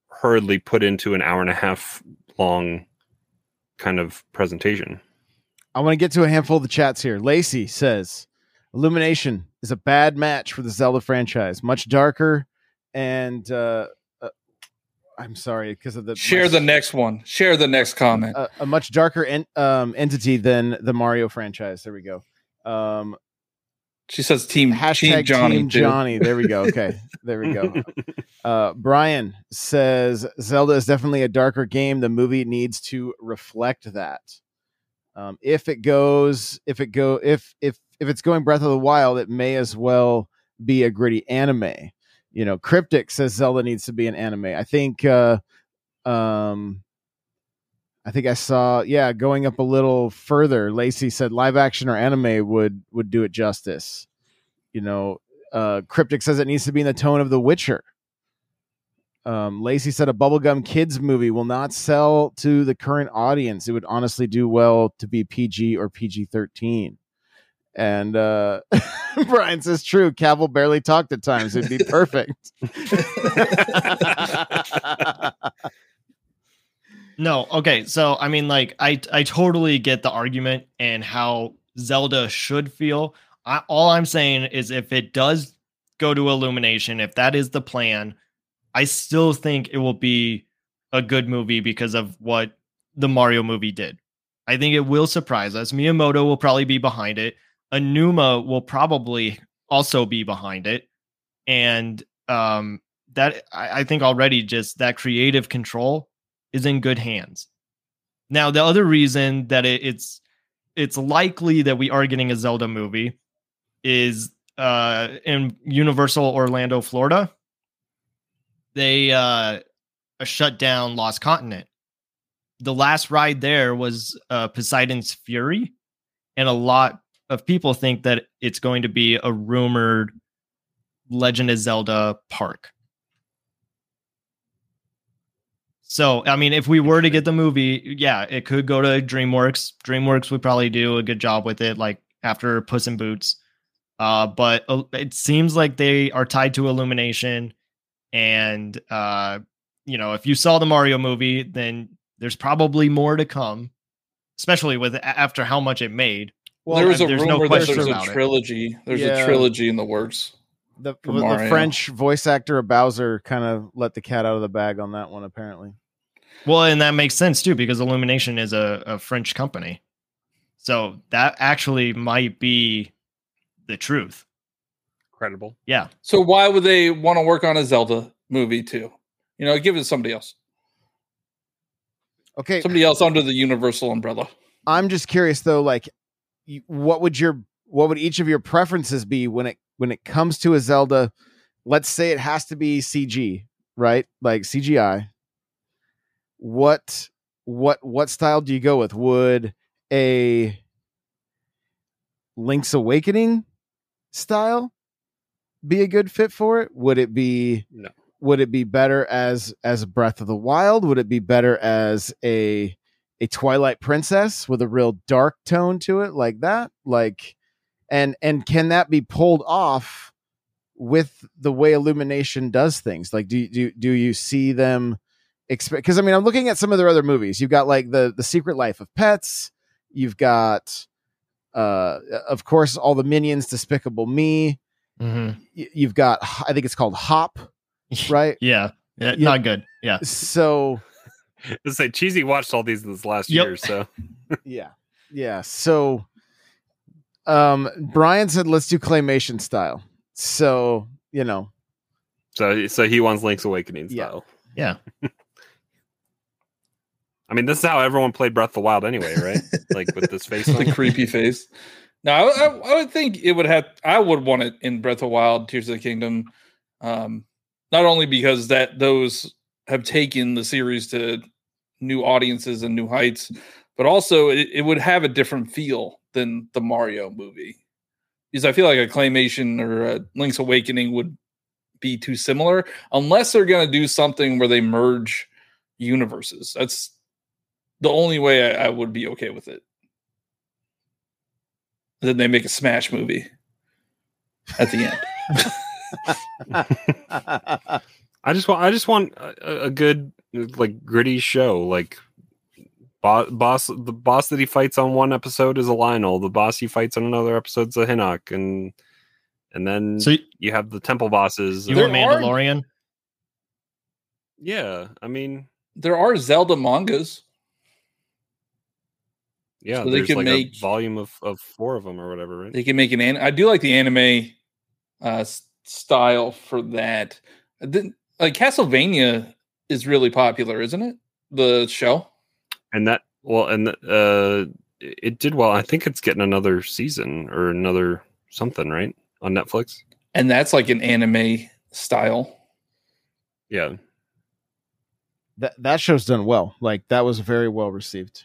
hurriedly put into an hour and a half long kind of presentation. I want to get to a handful of the chats here. Lacey says Illumination is a bad match for the Zelda franchise. Much darker and uh, uh I'm sorry because of the Share my- the next one. Share the next comment. a, a much darker en- um, entity than the Mario franchise. There we go. Um, She says Team hashtag Team Johnny. Team. Johnny. There we go. Okay, there we go. Uh, Brian says Zelda is definitely a darker game. The movie needs to reflect that. Um, if it goes, if it go, if if if it's going Breath of the Wild, it may as well be a gritty anime. You know, Cryptic says Zelda needs to be an anime. I think. Uh, um, I think I saw, yeah, going up a little further. Lacey said live action or anime would would do it justice. You know, uh, Cryptic says it needs to be in the tone of The Witcher. Um, Lacey said a bubblegum kids movie will not sell to the current audience. It would honestly do well to be PG or PG 13. And uh, Brian says, true. Cavill barely talked at times. It'd be perfect. No, okay. So I mean, like, I I totally get the argument and how Zelda should feel. I, all I'm saying is, if it does go to Illumination, if that is the plan, I still think it will be a good movie because of what the Mario movie did. I think it will surprise us. Miyamoto will probably be behind it. Aonuma will probably also be behind it, and um, that I, I think already just that creative control is in good hands. Now, the other reason that it, it's it's likely that we are getting a Zelda movie is uh, in Universal Orlando, Florida. They uh, shut down Lost Continent. The last ride there was uh, Poseidon's Fury, and a lot of people think that it's going to be a rumored Legend of Zelda park. So, I mean, if we were to get the movie, yeah, it could go to DreamWorks. DreamWorks would probably do a good job with it, like after Puss in Boots. Uh, but uh, it seems like they are tied to Illumination, and uh, you know, if you saw the Mario movie, then there's probably more to come, especially with after how much it made. Well, there was a there's rumor no that question there's a about it. trilogy. There's Yeah. a trilogy in the works. The, the French voice actor of Bowser kind of let the cat out of the bag on that one, apparently. Well, and that makes sense too because Illumination is a, a French company, so that actually might be the truth. Credible. Yeah. So why would they want to work on a Zelda movie too? You know, give it to somebody else. Okay, Somebody else under the Universal umbrella. I'm just curious though, like, what would your what would each of your preferences be when it when it comes to a Zelda, let's say it has to be CG, right? Like CGI. What what what style do you go with? Would a Link's Awakening style be a good fit for it? Would it be No. would it be better as as Breath of the Wild? Would it be better as a a Twilight Princess with a real dark tone to it like that? Like and and can that be pulled off with the way Illumination does things? Like do do do you see them expect because I mean I'm looking at some of their other movies. You've got like the the Secret Life of Pets, you've got uh of course all the minions Despicable Me. Mhm. Y- You've got I think it's called Hop, right? Yeah. yeah, Yeah. not good. Yeah. So Let's say Cheesy watched all these this last Yep. year, so yeah yeah so um brian said let's do claymation style so you know so so he wants Link's Awakening style. Yeah. I mean, this is how everyone played Breath of the Wild anyway, right? like with this face the on. creepy face. No, I, I, I would think it would have. I would want it in Breath of the Wild, Tears of the Kingdom, um, not only because that those have taken the series to new audiences and new heights, but also it, it would have a different feel than the Mario movie. Because I feel like a claymation or a Link's Awakening would be too similar, unless they're going to do something where they merge universes. That's the only way I, I would be okay with it. Then they make a Smash movie at the end. I just want I just want a, a good like gritty show. Like boss, boss the boss that he fights on one episode is a Lynel. The boss he fights on another episode is a Hinox, and and then So you, you have the temple bosses. you There want are- Mandalorian? yeah, I mean, there are Zelda mangas. yeah, So they can like make- a volume of, of four of them or whatever, right? They can make an. An- I do like the anime uh, style for that. Then, like Castlevania is really popular, isn't it? The show. And that well, and uh, it it did well. I think it's getting another season or another something, right, on Netflix. and that's like an anime style. Yeah, that that show's done well like that was very well received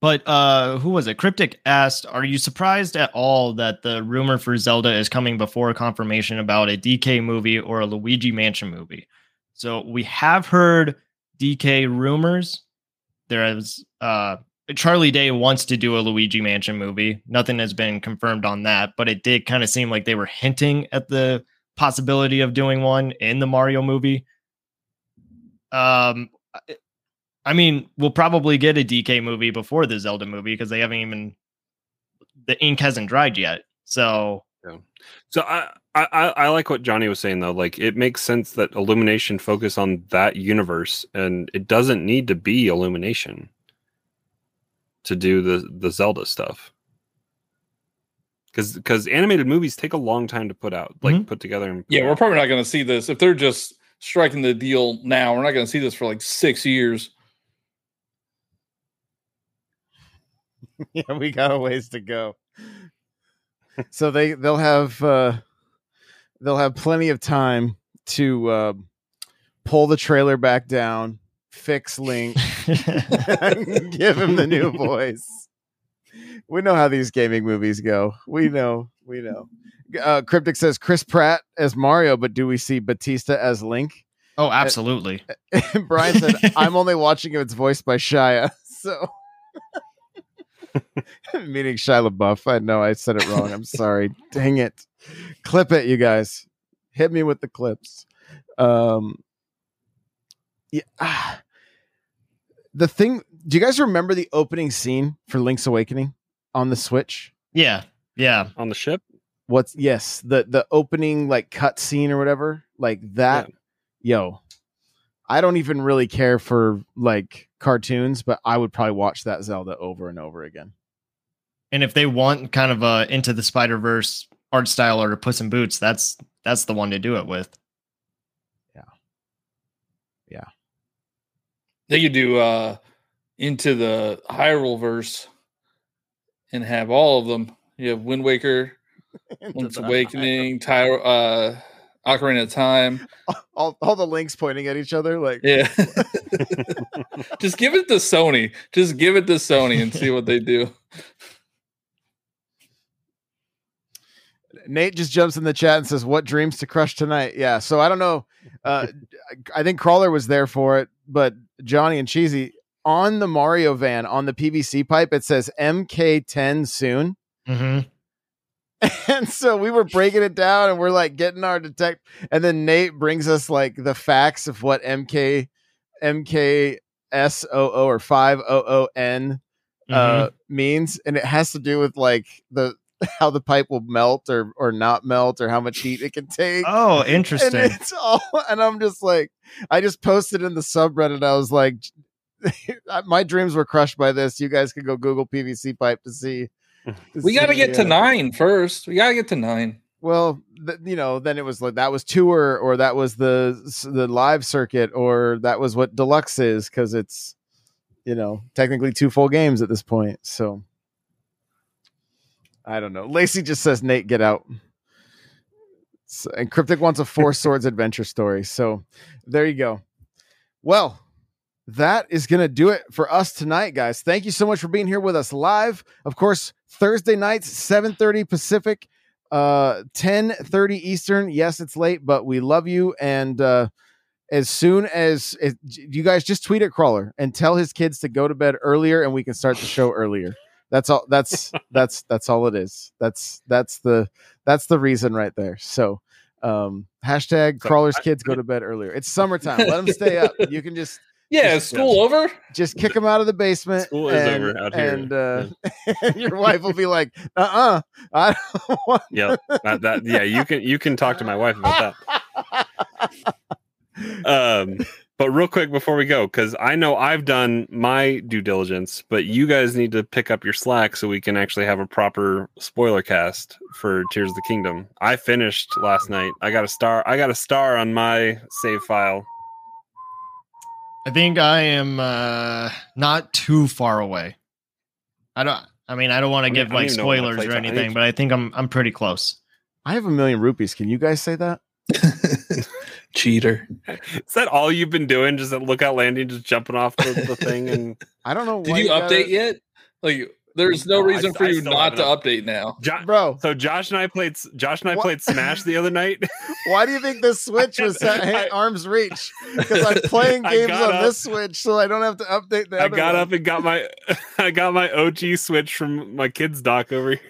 But uh who was it? Cryptic asked, "Are you surprised at all that the rumor for Zelda is coming before a confirmation about a DK movie or a Luigi Mansion movie?" So we have heard DK rumors. There is uh Charlie Day wants to do a Luigi Mansion movie. Nothing has been confirmed on that, but it did kind of seem like they were hinting at the possibility of doing one in the Mario movie. Um I mean, we'll probably get a DK movie before the Zelda movie because they haven't even the ink hasn't dried yet. So So I, I I I like what Johnny was saying though. Like it makes sense that Illumination focus on that universe, and it doesn't need to be Illumination to do the the Zelda stuff. Because because animated movies take a long time to put out, like Mhm. put together. And put Yeah, we're probably not going to see this if they're just striking the deal now. We're not going to see this for like six years. yeah we got a ways to go so they they'll have uh they'll have plenty of time to uh pull the trailer back down fix link give him the new voice. We know how these gaming movies go. We know we know. Uh cryptic says chris pratt as mario but do we see Bautista as link? Oh, absolutely. brian said i'm only watching if it's voiced by shia. So meaning Shia LaBeouf. I know I said it wrong. I'm sorry. Dang it. Clip it, you guys. Hit me with the clips. Um, yeah. ah. The thing. Do you guys remember the opening scene for Link's Awakening on the Switch? Yeah. Yeah. on the ship. What's yes the the opening like cut scene or whatever like that. Yo, I don't even really care for like cartoons, but I would probably watch that Zelda over and over again. And if they want kind of a into the Spider Verse art style or to Puss in Boots, that's that's the one to do it with. Yeah, yeah. They could do uh into the Hyrule verse and have all of them. You have Wind Waker, Link's Awakening, Ty, uh, Ocarina of Time. all, all the links pointing at each other like Yeah. Just give it to Sony. Just give it to Sony and see what they do. Nate just jumps in the chat and says, "What dreams to crush tonight?" Yeah, so I don't know. Uh, I think Crawlr was there for it, but Johnny and Cheesy on the Mario van on the PVC pipe it says MK10 soon, hmm and so we were breaking it down and we're like getting our detect, and then Nate brings us like the facts of what MK MKSOO or five O O N uh means. And it has to do with like the how the pipe will melt or or not melt or how much heat it can take. Oh, and interesting. it's all and i'm just like i just posted in the subreddit i was like my dreams were crushed by this. You guys can go google pvc pipe to see We got to get to uh, nine first. We got to get to nine. well th- you know then it was like that was tour or that was the the live circuit or that was what deluxe is because it's you know technically two full games at this point so. I don't know. Lacey just says nate get out. So- and cryptic wants a four swords adventure story so there you go. Well that is going to do it for us tonight guys. Thank you so much for being here with us live. Of course thursday nights 7.30 pacific uh 10:30 Eastern. Yes, it's late, but we love you and uh as soon as if, you guys just tweet at Crawlr and tell his kids to go to bed earlier and we can start the show earlier. That's all that's that's that's all it is. That's that's the that's the reason right there. So um hashtag So, Crawlr's I- kids go to bed earlier. It's summertime. Let them stay up. You can just Yeah, Just- is school over? just kick them out of the basement. School is and, over out here. And uh, and your wife will be like, uh uh I don't want Yep. That, that yeah, you can you can talk to my wife about that. Um, but real quick before we go, because I know I've done my due diligence, but you guys need to pick up your slack so we can actually have a proper spoiler cast for Tears of the Kingdom. I finished last night. I got a star. I got a star on my save file. I think I am uh, not too far away. I don't. I mean, I don't want to give like even know what my spoilers or are. I need anything, but I think I'm I'm pretty close. I have a million rupees. Can you guys say that? Cheater. Is that all you've been doing? Just at lookout landing, just jumping off the, the thing and I don't know. Did why you gotta- update yet? Like, there's no No, reason st- for I you still not to update now. Jo- bro? So Josh and I played. Josh and I What? played Smash the other night. Why do you think this Switch was at I- arm's reach? Because I'm playing games on up- this Switch, so I don't have to update the I other got one. up and got my I got my OG Switch from my kid's dock over here.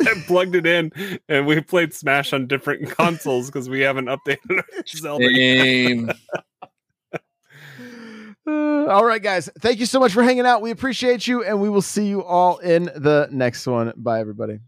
I plugged it in, and we played Smash on different consoles because we haven't updated our Zelda. Uh, all right, guys. Thank you so much for hanging out. We appreciate you, and we will see you all in the next one. Bye, everybody.